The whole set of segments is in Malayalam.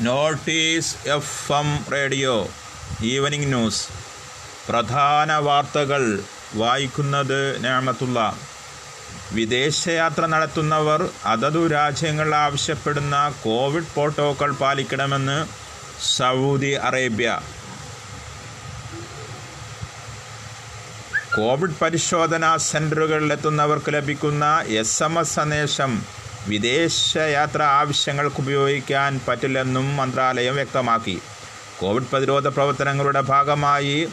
Notice F M radio evening news. പ്രധാന വാർത്തകൾ വായിക്കുന്നത് ഞാമത്തുള്ള. വിദേശയാത്ര നടത്തുന്നവർ അതതു രാജ്യങ്ങൾ ആവശ്യപ്പെടുന്ന കോവിഡ് പ്രോട്ടോക്കോൾ പാലിക്കണമെന്ന് സൗദി അറേബ്യ. കോവിഡ് പരിശോധനാ സെന്ററുകളിലെത്തുന്നവർക്ക് ലഭിക്കുന്ന എസ് എം എസ് സന്ദേശം വിദേശയാത്ര ആവശ്യങ്ങൾക്ക് ഉപയോഗിക്കാൻ പറ്റില്ലെന്നും മന്ത്രാലയം വ്യക്തമാക്കി. കോവിഡ് പ്രതിരോധ പ്രവർത്തനങ്ങളുടെ ഭാഗമായി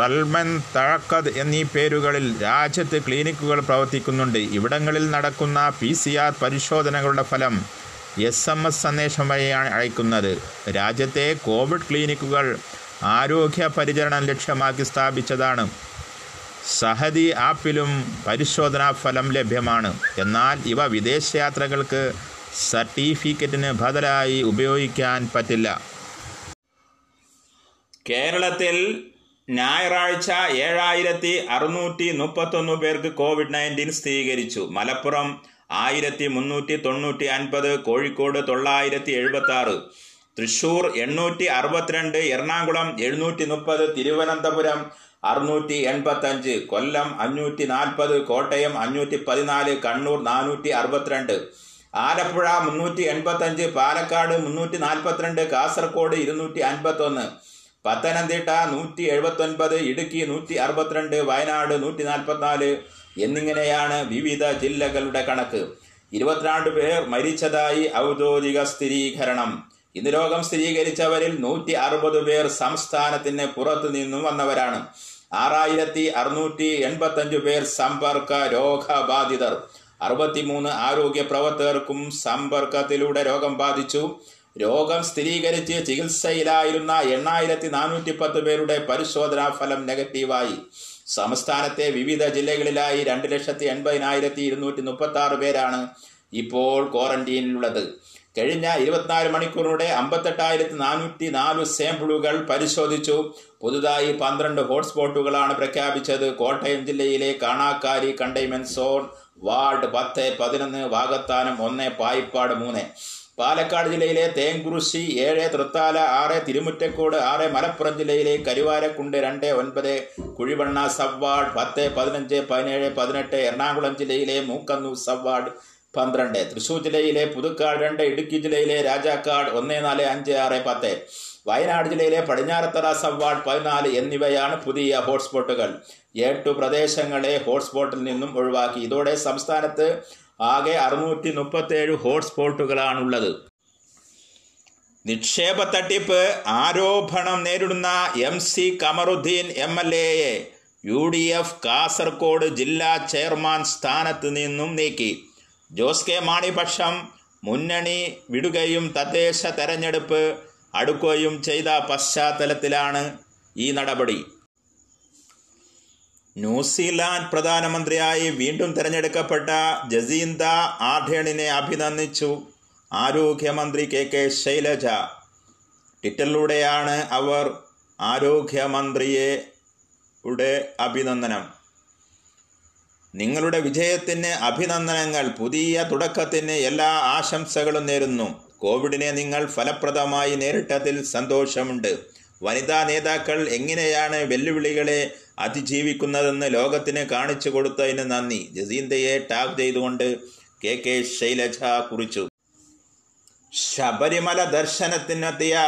തൽമൻ തഴക്കത് എന്നീ പേരുകളിൽ രാജ്യത്ത് ക്ലിനിക്കുകൾ പ്രവർത്തിക്കുന്നുണ്ട്. ഇവിടങ്ങളിൽ നടക്കുന്ന പി സി ആർ പരിശോധനകളുടെ ഫലം എസ് എം എസ് സന്ദേശം വഴിയാണ് അയക്കുന്നത്. രാജ്യത്തെ കോവിഡ് ക്ലിനിക്കുകൾ ആരോഗ്യ പരിചരണം ലക്ഷ്യമാക്കി സ്ഥാപിച്ചതാണ്. സഹദി ആപ്പിലും പരിശോധനാ ഫലം ലഭ്യമാണ്. എന്നാൽ ഇവ വിദേശയാത്രകൾക്ക് സർട്ടിഫിക്കറ്റിന് ബദലായി ഉപയോഗിക്കാൻ പറ്റില്ല. കേരളത്തിൽ ഞായറാഴ്ച ഏഴായിരത്തി അറുന്നൂറ്റി മുപ്പത്തൊന്ന് പേർക്ക് കോവിഡ് നയന്റീൻ സ്ഥിരീകരിച്ചു. മലപ്പുറം ആയിരത്തി മുന്നൂറ്റി തൊണ്ണൂറ്റി അൻപത് കോഴിക്കോട് തൊള്ളായിരത്തി എഴുപത്തി ആറ് തൃശൂർ എണ്ണൂറ്റി അറുപത്തിരണ്ട് എറണാകുളം എഴുന്നൂറ്റി മുപ്പത് തിരുവനന്തപുരം അറുന്നൂറ്റി എൺപത്തഞ്ച് കൊല്ലം അഞ്ഞൂറ്റി നാൽപ്പത് കോട്ടയം അഞ്ഞൂറ്റി പതിനാല് കണ്ണൂർ നാനൂറ്റി അറുപത്തിരണ്ട് ആലപ്പുഴ മുന്നൂറ്റി എൺപത്തഞ്ച് പാലക്കാട് മുന്നൂറ്റി നാൽപ്പത്തിരണ്ട് കാസർഗോഡ് ഇരുന്നൂറ്റി അൻപത്തൊന്ന് പത്തനംതിട്ട നൂറ്റി എഴുപത്തൊൻപത് ഇടുക്കി നൂറ്റി അറുപത്തിരണ്ട് വയനാട് നൂറ്റി നാൽപ്പത്തിനാല് എന്നിങ്ങനെയാണ് വിവിധ ജില്ലകളുടെ കണക്ക്. ഇരുപത്തിരണ്ട് പേർ മരിച്ചതായി ഔദ്യോഗിക സ്ഥിരീകരണം. ഇന്ന് രോഗം സ്ഥിരീകരിച്ചവരിൽ നൂറ്റി അറുപത് പേർ സംസ്ഥാനത്തിന് പുറത്തു നിന്നും വന്നവരാണ്. ആറായിരത്തി അറുന്നൂറ്റി എൺപത്തഞ്ച് പേർ സമ്പർക്ക രോഗബാധിതർ. അറുപത്തിമൂന്ന് ആരോഗ്യ പ്രവർത്തകർക്കും സമ്പർക്കത്തിലൂടെ രോഗം ബാധിച്ചു. രോഗം സ്ഥിരീകരിച്ച് ചികിത്സയിലായിരുന്ന എണ്ണായിരത്തി നാനൂറ്റി പത്ത് പേരുടെ പരിശോധനാ ഫലം നെഗറ്റീവായി. സംസ്ഥാനത്തെ വിവിധ ജില്ലകളിലായി രണ്ട് ലക്ഷത്തി എൺപതിനായിരത്തി ഇരുന്നൂറ്റി മുപ്പത്തി ആറ് പേരാണ് ഇപ്പോൾ ക്വാറന്റീനിലുള്ളത്. കഴിഞ്ഞ ഇരുപത്തിനാല് മണിക്കൂറിലൂടെ അമ്പത്തെട്ടായിരത്തി നാനൂറ്റി നാല് സാമ്പിളുകൾ പരിശോധിച്ചു. പുതുതായി പന്ത്രണ്ട് ഹോട്ട്സ്പോട്ടുകളാണ് പ്രഖ്യാപിച്ചത്. കോട്ടയം ജില്ലയിലെ കാണാക്കാരി കണ്ടെയ്ൻമെന്റ് സോൺ വാർഡ് പത്ത് പതിനൊന്ന് വാഗത്താനം ഒന്ന് പായിപ്പാട് മൂന്ന്. പാലക്കാട് ജില്ലയിലെ തേങ്കുറിശി ഏഴ് തൃത്താല ആറ് തിരുമുറ്റക്കോട് ആറ് മലപ്പുറം ജില്ലയിലെ കരുവാരക്കുണ്ട് രണ്ട് ഒൻപത് കുഴിവണ്ണ സബ്വാർഡ് പത്ത് പതിനഞ്ച് പതിനേഴ് പതിനെട്ട് എറണാകുളം ജില്ലയിലെ മൂക്കന്നൂർ സബ് വാർഡ് പന്ത്രണ്ട്. തൃശൂർ ജില്ലയിലെ പുതുക്കാട് രണ്ട് ഇടുക്കി ജില്ലയിലെ രാജാക്കാട് ഒന്ന് നാല് അഞ്ച് ആറ് പത്ത്. വയനാട് ജില്ലയിലെ പടിഞ്ഞാറത്തറ സബ് വാർഡ് പതിനാല് എന്നിവയാണ് പുതിയ ഹോട്ട്സ്പോട്ടുകൾ. എട്ട് പ്രദേശങ്ങളെ ഹോട്ട്സ്പോട്ടിൽ നിന്നും ഒഴിവാക്കി. ഇതോടെ സംസ്ഥാനത്ത് ആകെ അറുന്നൂറ്റി മുപ്പത്തേഴ് ഹോട്ട്സ്പോട്ടുകളാണുള്ളത്. നിക്ഷേപ തട്ടിപ്പ് ആരോപണം നേരിടുന്ന M C Kamaruddin M L എയെ U D F Kasaragod ജില്ലാ ചെയർമാൻ സ്ഥാനത്ത് നിന്നും നീക്കി. ജോസ് കെ മാണി പക്ഷം മുന്നണി വിടുകയും തദ്ദേശ തെരഞ്ഞെടുപ്പ് അടുക്കുകയും ചെയ്ത പശ്ചാത്തലത്തിലാണ് ഈ നടപടി. ന്യൂസിലാൻഡ് പ്രധാനമന്ത്രിയായി വീണ്ടും തിരഞ്ഞെടുക്കപ്പെട്ട ജസീന്ത ആർഡേണിനെ അഭിനന്ദിച്ചു ആരോഗ്യമന്ത്രി കെ കെ ശൈലജ. ട്വിറ്ററിലൂടെയാണ് അവർ ആരോഗ്യമന്ത്രിയെ അഭിനന്ദനം. നിങ്ങളുടെ വിജയത്തിന് അഭിനന്ദനങ്ങൾ. പുതിയ തുടക്കത്തിന് എല്ലാ ആശംസകളും നേരുന്നു. കോവിഡിനെ നിങ്ങൾ ഫലപ്രദമായി നേരിട്ടതിൽ സന്തോഷമുണ്ട്. വനിതാ നേതാക്കൾ എങ്ങനെയാണ് വെല്ലുവിളികളെ അതിജീവിക്കുന്നതെന്ന് ലോകത്തിന് കാണിച്ചു കൊടുത്തതിന് നന്ദി. ജസീന്തയെ ടാഗ് ചെയ്തുകൊണ്ട് കെ കെ ശൈലജ കുറിച്ചു. ശബരിമല ദർശനത്തിനെത്തിയ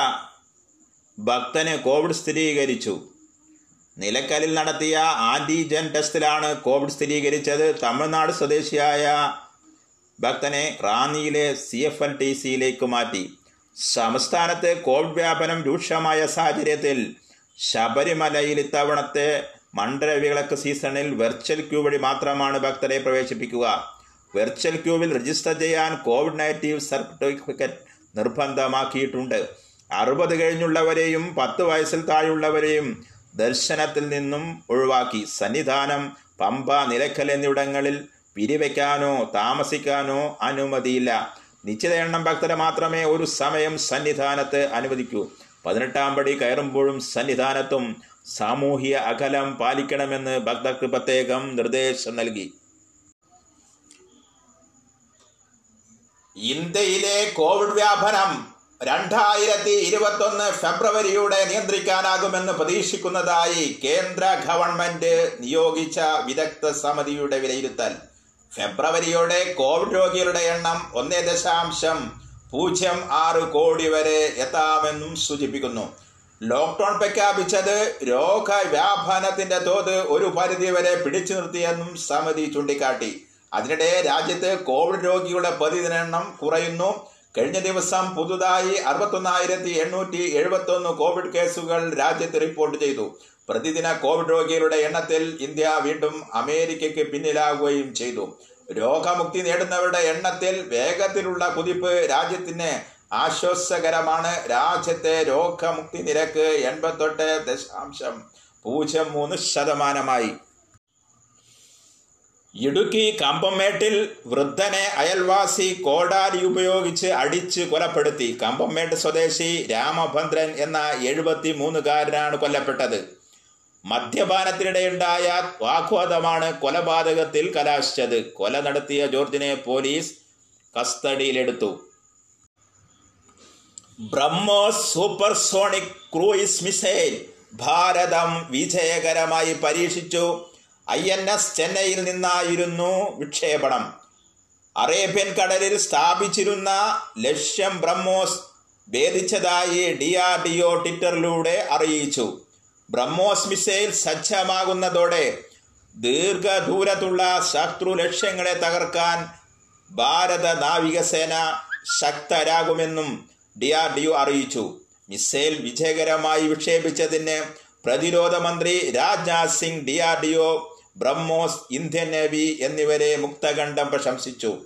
ഭക്തന് കോവിഡ് സ്ഥിരീകരിച്ചു. നിലക്കലിൽ നടത്തിയ ആന്റിജൻ ടെസ്റ്റിലാണ് കോവിഡ് സ്ഥിരീകരിച്ചത്. തമിഴ്നാട് സ്വദേശിയായ ഭക്തനെ റാന്നിയിലെ സി എഫ് എൽ ടി സിയിലേക്ക് മാറ്റി. സംസ്ഥാനത്ത് കോവിഡ് വ്യാപനം രൂക്ഷമായ സാഹചര്യത്തിൽ ശബരിമലയിൽ ഇത്തവണത്തെ മണ്ഡലവിളക്ക് സീസണിൽ വെർച്വൽ ക്യൂ വഴി മാത്രമാണ് ഭക്തരെ പ്രവേശിപ്പിക്കുക. വെർച്വൽ ക്യൂവിൽ രജിസ്റ്റർ ചെയ്യാൻ കോവിഡ് നെഗറ്റീവ് സർട്ടിഫിക്കറ്റ് നിർബന്ധമാക്കിയിട്ടുണ്ട്. അറുപത് കഴിഞ്ഞുള്ളവരെയും പത്ത് വയസ്സിൽ താഴെയുള്ളവരെയും ദർശനത്തിൽ നിന്നും ഒഴിവാക്കി സന്നിധാനം പമ്പ നിലക്കൽ എന്നിവിടങ്ങളിൽ പിരിവയ്ക്കാനോ താമസിക്കാനോ അനുമതിയില്ല. നിശ്ചിത എണ്ണം ഭക്തരെ മാത്രമേ ഒരു സമയം സന്നിധാനത്ത് അനുവദിക്കൂ. പതിനെട്ടാം പടി കയറുമ്പോഴും സന്നിധാനത്തും സാമൂഹ്യ അകലം പാലിക്കണമെന്ന് ഭക്തർക്ക് പ്രത്യേകം നിർദ്ദേശം നൽകി. ഇന്ത്യയിലെ കോവിഡ് വ്യാപനം രണ്ടായിരത്തി ഇരുപത്തൊന്ന് ഫെബ്രുവരിയോടെ നിയന്ത്രിക്കാനാകുമെന്ന് പ്രതീക്ഷിക്കുന്നതായി കേന്ദ്ര ഗവൺമെന്റ് നിയോഗിച്ച വിദഗ്ധ സമിതിയുടെ വിലയിരുത്തൽ. ഫെബ്രുവരിയോടെ കോവിഡ് രോഗികളുടെ എണ്ണം ഒന്നേ ദശാംശം പൂജ്യം ആറ് കോടി വരെ എത്താമെന്നും സൂചിപ്പിക്കുന്നു. ലോക്ക്ഡൌൺ പ്രഖ്യാപിച്ചത് രോഗവ്യാപനത്തിന്റെ തോത് ഒരു പരിധി വരെ പിടിച്ചു നിർത്തിയെന്നും സമിതി ചൂണ്ടിക്കാട്ടി. അതിനിടെ രാജ്യത്ത് കോവിഡ് രോഗികളുടെ പ്രതിദിന എണ്ണം കുറയുന്നു. കഴിഞ്ഞ ദിവസം പുതുതായി അറുപത്തൊന്നായിരത്തി എണ്ണൂറ്റി എഴുപത്തൊന്ന് കോവിഡ് കേസുകൾ രാജ്യത്ത് റിപ്പോർട്ട് ചെയ്തു. പ്രതിദിന കോവിഡ് രോഗികളുടെ എണ്ണത്തിൽ ഇന്ത്യ വീണ്ടും അമേരിക്കയ്ക്ക് പിന്നിലാകുകയും ചെയ്തു. രോഗമുക്തി നേടുന്നവരുടെ എണ്ണത്തിൽ വേഗത്തിലുള്ള കുതിപ്പ് രാജ്യത്തിന് ആശ്വാസകരമാണ്. രാജ്യത്തെ രോഗമുക്തി നിരക്ക് എൺപത്തെട്ട് ദശാംശം പൂജ്യം മൂന്ന് ശതമാനമായി. ഇടുക്കി കമ്പംമേട്ടിൽ വൃദ്ധനെ അയൽവാസി കോടാലി ഉപയോഗിച്ച് അടിച്ച് കൊലപ്പെടുത്തി. കമ്പംമേട്ട് സ്വദേശി രാമഭദ്രൻ എന്ന എഴുപത്തി മൂന്നുകാരനാണ് കൊല്ലപ്പെട്ടത്. മദ്യപാനത്തിനിടെയുണ്ടായ വാഗ്വാദമാണ് കൊലപാതകത്തിൽ കലാശിച്ചത്. കൊല നടത്തിയ ജോർജിനെ പോലീസ് കസ്റ്റഡിയിലെടുത്തു. BrahMos supersonic cruise missile Bharatam വിജയകരമായി പരീക്ഷിച്ചു. ഐ എൻ എസ് ചെന്നൈയിൽ നിന്നായിരുന്നു വിക്ഷേപണം. അറേബ്യൻ കടലിൽ സ്ഥാപിച്ചിരുന്ന ലക്ഷ്യം ബ്രഹ്മോസ് ഭേദിച്ചതായി ഡി ആർ ഡി ഒ ട്വിറ്ററിലൂടെ അറിയിച്ചു. ബ്രഹ്മോസ് മിസൈൽ സജ്ജമാകുന്നതോടെ ദീർഘദൂരത്തുള്ള ശത്രു ലക്ഷ്യങ്ങളെ തകർക്കാൻ ഭാരത നാവികസേന ശക്തരാകുമെന്നും ഡി ആർ ഡി ഒ അറിയിച്ചു. മിസൈൽ വിജയകരമായി വിക്ഷേപിച്ചതിന് പ്രതിരോധ മന്ത്രി Rajnath Singh D R D O BrahMos Indian navy എന്നിവരെ മുക്തകണ്ഠം പ്രശംസിച്ചു.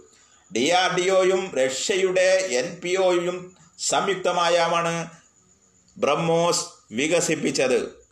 ഡി ആർ ഡി ഒയും റഷ്യയുടെ എൻ പി ഒയും സംയുക്തമായാണ് ബ്രഹ്മോസ് വികസിപ്പിച്ചത്.